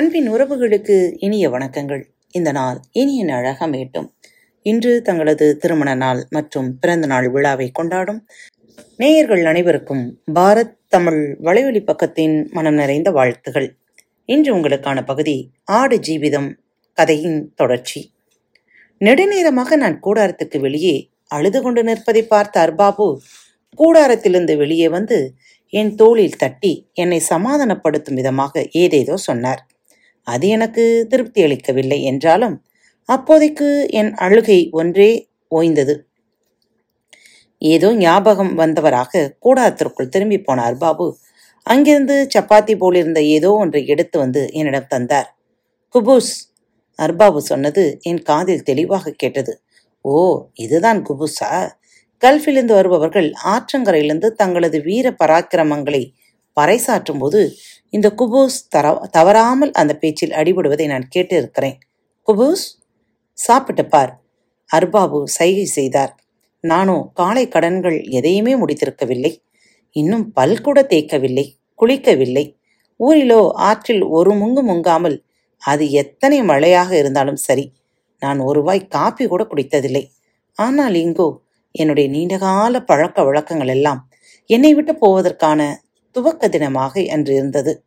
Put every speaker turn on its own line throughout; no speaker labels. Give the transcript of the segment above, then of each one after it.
அன்பின் உறவுகளுக்கு இனிய வணக்கங்கள். இந்த நாள் இனிய நாளாக மேட்டும் இன்று தங்களது திருமண நாள் மற்றும் பிறந்த நாள் விழாவை கொண்டாடும் நேயர்கள் அனைவருக்கும் பாரத் தமிழ் வலைவழி பக்கத்தின் மனம் நிறைந்த வாழ்த்துகள். இன்று உங்களுக்கான பகுதி ஆடு ஜீவிதம் கதையின் தொடர்ச்சி. நெடுநேரமாக நான் கூடாரத்துக்கு வெளியே அழுது கொண்டு நிற்பதை பார்த்த அர்பாபு கூடாரத்திலிருந்து வெளியே வந்து என் தோளில் தட்டி என்னை சமாதானப்படுத்தும் விதமாக ஏதேதோ சொன்னார். அது எனக்கு திருப்தி அளிக்கவில்லை என்றாலும் அப்போதைக்கு என் அழுகை ஒன்றே ஓய்ந்தது. ஏதோ ஞாபகம் வந்தவராக கூடாரத்திற்குள் திரும்பி போனார் பாபு. அங்கிருந்து சப்பாத்தி போலிருந்த ஏதோ ஒன்றை எடுத்து வந்து என்னிடம் தந்தார். குபூஸ் அர்பாபு சொன்னது என் காதில் தெளிவாக கேட்டது. ஓ இதுதான் குபூஸா? கல்ஃபிலிருந்து வருபவர்கள் ஆற்றங்கரையிலிருந்து தங்களது வீர பராக்கிரமங்களை பறைசாற்றும் போது இந்த குபூஸ் தர தவறாமல் அந்த பேச்சில் அடிபடுவதை நான் கேட்டு இருக்கிறேன் குபூஸ் சாப்பிட்டு பார். அர்பாபு சைகை செய்தார். நானோ காலை கடன்கள் எதையுமே முடித்திருக்கவில்லை. இன்னும் பல் கூட தேய்க்கவில்லை குளிக்கவில்லை. ஊரிலோ ஆற்றில் ஒரு முங்கு முங்காமல் அது எத்தனை மழையாக இருந்தாலும் சரி நான் ஒரு வாய் காப்பி கூட குடித்ததில்லை. ஆனால் இங்கோ என்னுடைய நீண்டகால பழக்க வழக்கங்கள் எல்லாம் என்னை விட்டு போவதற்கான துவக்க தினமாக அன்று இருந்தது.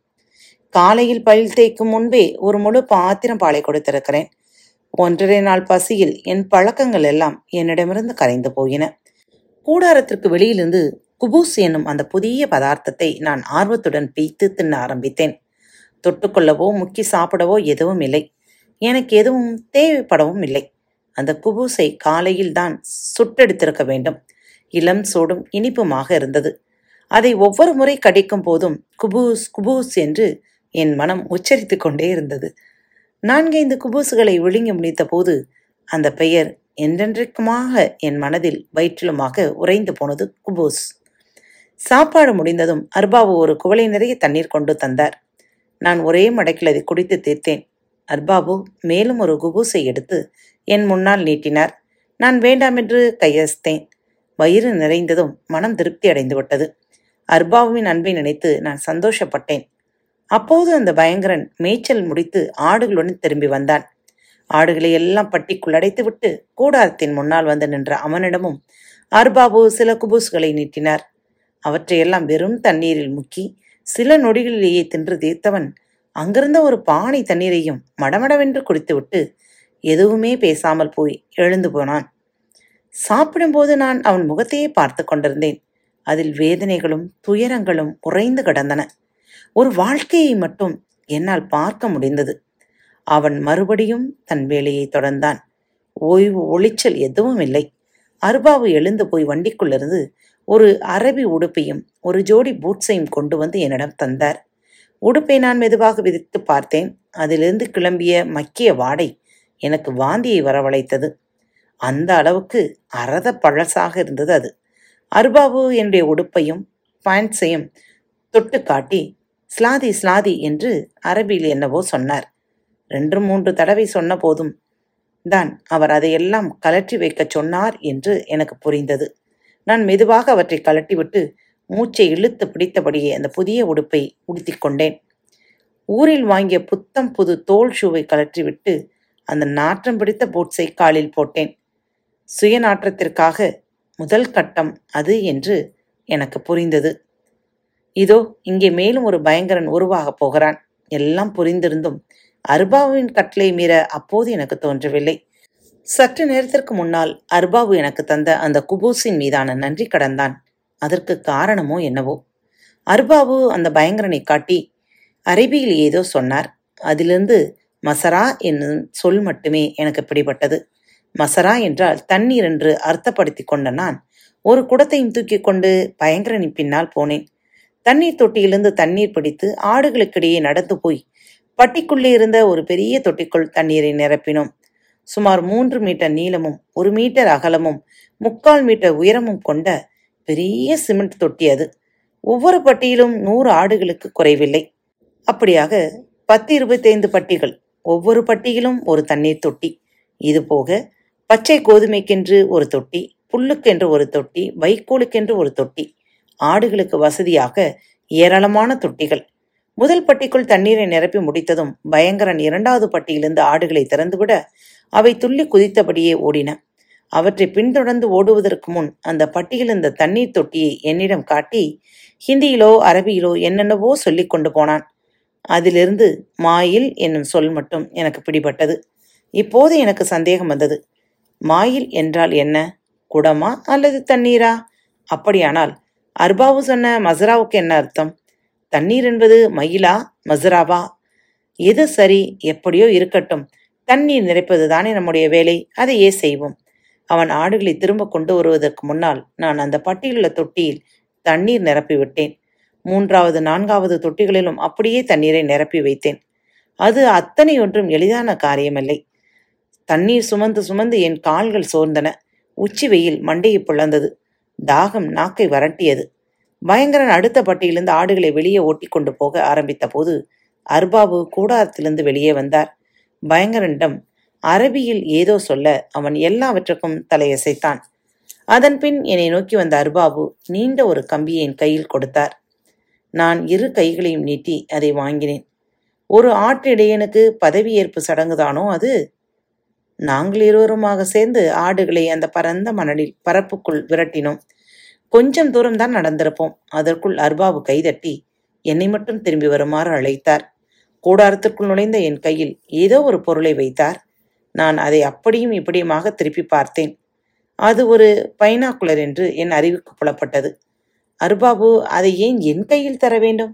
காலையில் பயில் தேய்க்கும் முன்பே ஒரு முழு பாத்திரம் பாலை கொடுத்திருக்கிறேன். ஒன்றரை நாள் பசியில் என் பழக்கங்கள் எல்லாம் என்னிடமிருந்து கரைந்து போயின. கூடாரத்திற்கு வெளியிலிருந்து குபூஸ் என்னும் அந்த புதிய பதார்த்தத்தை நான் ஆர்வத்துடன் பீத்து தின்ன ஆரம்பித்தேன். தொட்டுக்கொள்ளவோ முக்கி சாப்பிடவோ எதுவும் இல்லை. எனக்கு எதுவும் தேவைப்படவும் இல்லை. அந்த குபூஸை காலையில் தான் சுட்டெடுத்திருக்க வேண்டும். இளம் சூடும் இனிப்புமாக இருந்தது. அதை ஒவ்வொரு முறை கடிக்கும் போதும் குபூஸ் குபூஸ் என்று என் மனம் உச்சரித்து கொண்டே இருந்தது. நான்கைந்து குபூசுகளை விழுங்கி முடித்த போது அந்த பெயர் என்றென்றைக்குமாக என் மனதில் வயிற்றிலுமாக உறைந்து போனது குபூஸ். சாப்பாடு முடிந்ததும் அர்பாவு ஒரு குவளை நிறைய தண்ணீர் கொண்டு தந்தார். நான் ஒரே மடக்கில் அதை குடித்து தீர்த்தேன். அர்பாபு மேலும் ஒரு குபூசை எடுத்து என் முன்னால் நீட்டினார். நான் வேண்டாம் என்று வயிறு நிறைந்ததும் மனம் திருப்தி அடைந்து விட்டது அர்பாவுவின் அன்பை நினைத்து நான் சந்தோஷப்பட்டேன். அப்போது அந்த பயங்கரன் மேய்ச்சல் முடித்து ஆடுகளுடன் திரும்பி வந்தான். ஆடுகளை எல்லாம் பட்டிக்குள் அடைத்துவிட்டு கூடாரத்தின் முன்னால் வந்து நின்ற அவனிடமும் அர்பாபு சில குபூசுகளை நீட்டினார். அவற்றையெல்லாம் வெறும் தண்ணீரில் முக்கி சில நொடிகளிலேயே தின்று தீர்த்தவன் அங்கிருந்த ஒரு பானை தண்ணீரையும் மடமடவென்று குடித்துவிட்டு எதுவுமே பேசாமல் போய் எழுந்து போனான். சாப்பிடும்போது நான் அவன் முகத்தையே பார்த்து கொண்டிருந்தேன். அதில் வேதனைகளும் துயரங்களும் உறைந்து கிடந்தன. ஒரு வாழ்க்கையை மட்டும் என்னால் பார்க்க முடிந்தது. அவன் மறுபடியும் தன் வேலையை தொடர்ந்தான். ஓய்வு ஒளிச்சல் எதுவும் இல்லை. அருபாவு எழுந்து போய் வண்டிக்குள்ளிருந்து ஒரு அரபி உடுப்பையும் ஒரு ஜோடி பூட்ஸையும் கொண்டு வந்து என்னிடம் தந்தார். உடுப்பை நான் மெதுவாக விதித்து பார்த்தேன். அதிலிருந்து கிளம்பிய மக்கிய வாடை எனக்கு வாந்தியை வரவழைத்தது. அந்த அளவுக்கு அறத பழசாக இருந்தது அது. அருபாபு என்னுடைய உடுப்பையும் பாண்ட்ஸையும் தொட்டு காட்டி ஸ்லாதி ஸ்லாதி என்று அரபியில் என்னவோ சொன்னார். ரெண்டு மூன்று தடவை சொன்ன போதும் தான் அவர் அதையெல்லாம் கலற்றி வைக்கச் சொன்னார் என்று எனக்கு புரிந்தது. நான் மெதுவாக அவற்றை கலட்டிவிட்டு மூச்சை இழுத்து பிடித்தபடியே அந்த புதிய உடுப்பை உடுத்திக் கொண்டேன். ஊரில் வாங்கிய புத்தம் புது தோல் ஷூவை கலற்றிவிட்டு அந்த நாற்றம் பிடித்த பூட்ஸை காலில் போட்டேன். சுயநாற்றத்திற்காக முதல் கட்டம் அது என்று எனக்கு புரிந்தது. இதோ இங்கே மேலும் ஒரு பயங்கரன் உருவாகப் போகிறான். எல்லாம் புரிந்திருந்தும் அர்பாவின் கட்டளை மீற அப்போது எனக்கு தோன்றவில்லை. சற்று நேரத்திற்கு முன்னால் அர்பாவு எனக்கு தந்த அந்த குபூஸின் மீதான நன்றி கடந்தான். அதற்கு காரணமோ என்னவோ? அர்பாவு அந்த பயங்கரனை காட்டி அரபியில் ஏதோ சொன்னார். அதிலிருந்து மசரா என்னும் சொல் மட்டுமே எனக்கு பிடிபட்டது. மசரா என்றால் தண்ணீர் என்று அர்த்தப்படுத்தி கொண்ட நான். ஒரு குடத்தையும் தூக்கி கொண்டு பயங்கரனின் பின்னால் போனேன். தண்ணீர் தொட்டியிலிருந்து தண்ணீர் பிடித்து ஆடுகளுக்கிடையே நடந்து போய் பட்டிக்குள்ளே இருந்த ஒரு பெரிய தொட்டிக்குள் தண்ணீரை நிரப்பினோம். சுமார் மூன்று மீட்டர் நீளமும் ஒரு மீட்டர் அகலமும் முக்கால் மீட்டர் உயரமும் கொண்ட பெரிய சிமெண்ட் தொட்டி அது. ஒவ்வொரு பட்டியிலும் நூறு ஆடுகளுக்கு குறைவில்லை. அப்படியாக பத்து இருபத்தைந்து பட்டிகள் ஒவ்வொரு பட்டியிலும் ஒரு தண்ணீர் தொட்டி. இதுபோக பச்சை கோதுமைக்கென்று ஒரு தொட்டி புல்லுக்கென்று ஒரு தொட்டி வைக்கோலுக்கென்று ஒரு தொட்டி ஆடுகளுக்கு வசதியாக ஏராளமான தொட்டிகள். முதல் பட்டிக்குள் தண்ணீரை நிரப்பி முடித்ததும் பயங்கரன் இரண்டாவது பட்டியிலிருந்து ஆடுகளை திறந்துவிட அவை துள்ளி குதித்தபடியே ஓடின. அவற்றை பின்தொடர்ந்து ஓடுவதற்கு முன் அந்த பட்டியில் இருந்த தண்ணீர் தொட்டியை என்னிடம் காட்டி ஹிந்தியிலோ அரபியிலோ என்னென்னவோ சொல்லிக் கொண்டு போனான். அதிலிருந்து மாயில் என்னும் சொல் மட்டும் எனக்கு பிடிபட்டது. இப்போது எனக்கு சந்தேகம் வந்தது. மாயில் என்றால் என்ன? குடமா அல்லது தண்ணீரா? அப்படியானால் அர்பாவு சொன்ன மசராவுக்கு என்ன அர்த்தம்? தண்ணீர் என்பது மயிலா மசராவா? எது சரி எப்படியோ இருக்கட்டும். தண்ணீர் நிறைப்பது தானே நம்முடைய வேலை. அதையே செய்வோம். அவன் ஆடுகளை திரும்ப கொண்டு வருவதற்கு முன்னால் நான் அந்த பட்டியலுள்ள தொட்டியில் தண்ணீர் நிரப்பிவிட்டேன் மூன்றாவது நான்காவது தொட்டிகளிலும் அப்படியே தண்ணீரை நிரப்பி வைத்தேன். அது அத்தனை ஒன்றும் எளிதான காரியமில்லை. தண்ணீர் சுமந்து சுமந்து என் கால்கள் சோர்ந்தன. உச்சி வெயில் மண்டையை பிளந்தது தாகம் நாக்கை வரட்டியது. பயங்கரன் அடுத்த பட்டியிலிருந்து ஆடுகளை வெளியே ஓட்டி கொண்டு போக ஆரம்பித்த போது அர்பாபு கூடாரத்திலிருந்து வெளியே வந்தார். பயங்கரனிடம் அரபியில் ஏதோ சொல்ல அவன் எல்லாவற்றுக்கும் தலையசைத்தான். அதன்பின் என்னை நோக்கி வந்த அர்பாபு நீண்ட ஒரு கம்பியை என் கையில் கொடுத்தார். நான் இரு கைகளையும் நீட்டி அதை வாங்கினேன். ஒரு ஆட்டிடையனுக்கு பதவியேற்பு சடங்குதானோ அது? நாங்கள் இருவருமாக சேர்ந்து ஆடுகளை அந்த பரந்த மணலில் பரப்புக்குள் விரட்டினோம். கொஞ்சம் தூரம் தான் நடந்திருப்போம். அதற்குள் அர்பாபு கைதட்டி என்னை மட்டும் திரும்பி வருமாறு அழைத்தார். கூடாரத்திற்குள் நுழைந்த என் கையில் ஏதோ ஒரு பொருளை வைத்தார். நான் அதை அப்படியும் இப்படியுமாக திருப்பி பார்த்தேன். அது ஒரு பைனாக்குலர் என்று என் அறிவுக்கு புலப்பட்டது. அர்பாபு அதை ஏன் என் கையில் தர வேண்டும்?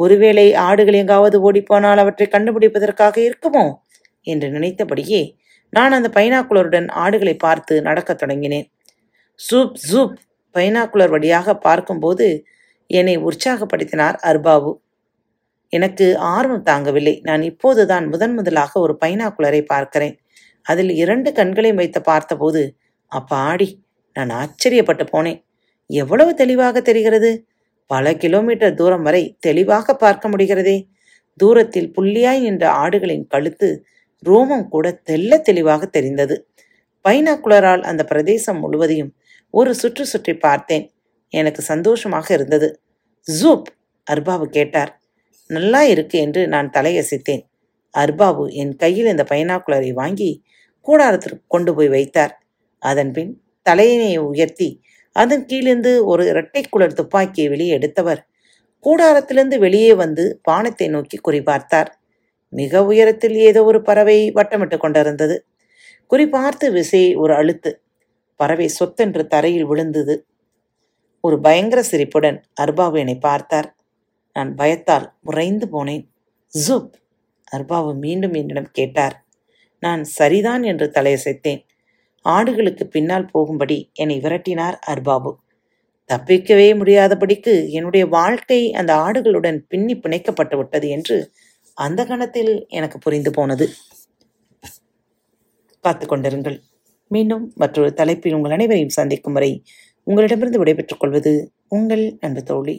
ஒருவேளை ஆடுகள் எங்காவது ஓடிப்போனால் அவற்றை கண்டுபிடிப்பதற்காக இருக்குமோ? என்று நினைத்தபடியே நான் அந்த பைனாக்குலருடன் ஆடுகளை பார்த்து நடக்கத் தொடங்கினேன். சூப் சூப் பைனாக்குலர் வழியாக பார்க்கும்போது என்னை உற்சாகப்படுத்தினார் அர்பாபு எனக்கு ஆர்வம் தாங்கவில்லை. நான் இப்போதுதான் முதன் முதலாக ஒரு பைனாக்குலரை பார்க்கிறேன். அதில் இரண்டு கண்களையும் வைத்து பார்த்தபோது அப்பாடி நான் ஆச்சரியப்பட்டு போனேன். எவ்வளவு தெளிவாக தெரிகிறது? பல கிலோமீட்டர் தூரம் வரை தெளிவாக பார்க்க முடிகிறதே. தூரத்தில் புள்ளியாய் நின்ற ஆடுகளின் கழுத்து ரோமம் கூட தெல்ல தெளிவாக தெரிந்தது. பைனாக்குலரால் அந்த பிரதேசம் முழுவதையும் ஒரு சுற்று சுற்றி பார்த்தேன். எனக்கு சந்தோஷமாக இருந்தது. ஜூப் அர்பாபு கேட்டார். நல்லா இருக்கு என்று நான் தலையசைத்தேன். அர்பாபு என் கையில் இந்த பைனாக்குலரை வாங்கி கூடாரத்திற்கு கொண்டு போய் வைத்தார். அதன்பின் தலையினை உயர்த்தி அதன் கீழிருந்து ஒரு இரட்டைக்குளர் துப்பாக்கியை வெளியே எடுத்தவர் கூடாரத்திலிருந்து வெளியே வந்து பானத்தை நோக்கி குறிபார்த்தார். மிக உயரத்தில் ஏதோ ஒரு பறவை வட்டமிட்டு கொண்டிருந்தது. குறிப்பார்த்து விசை ஒரு அழுத்து. பறவை சொத்தென்று தரையில் விழுந்தது. ஒரு பயங்கர சிரிப்புடன் அர்பாபு என்னை பார்த்தார். நான் பயத்தால் உறைந்து போனேன். ஜுப்! அர்பாபு மீண்டும் என்னிடம் கேட்டார். நான் சரிதான் என்று தலையசைத்தேன். ஆடுகளுக்கு பின்னால் போகும்படி என்னை விரட்டினார் அர்பாபு தப்பிக்கவே முடியாதபடிக்கு என்னுடைய வாழ்க்கை அந்த ஆடுகளுடன் பின்னி பிணைக்கப்பட்டு விட்டது என்று அந்த கணத்தில் எனக்கு புரிந்து போனது. காத்து கொண்டிருங்கள். மீண்டும் மற்றொரு தலைப்பில் உங்கள் அனைவரையும் சந்திக்கும் வரை உங்களிடமிருந்து விடைபெற்றுக் கொள்வது உங்கள் அன்பு தோழி.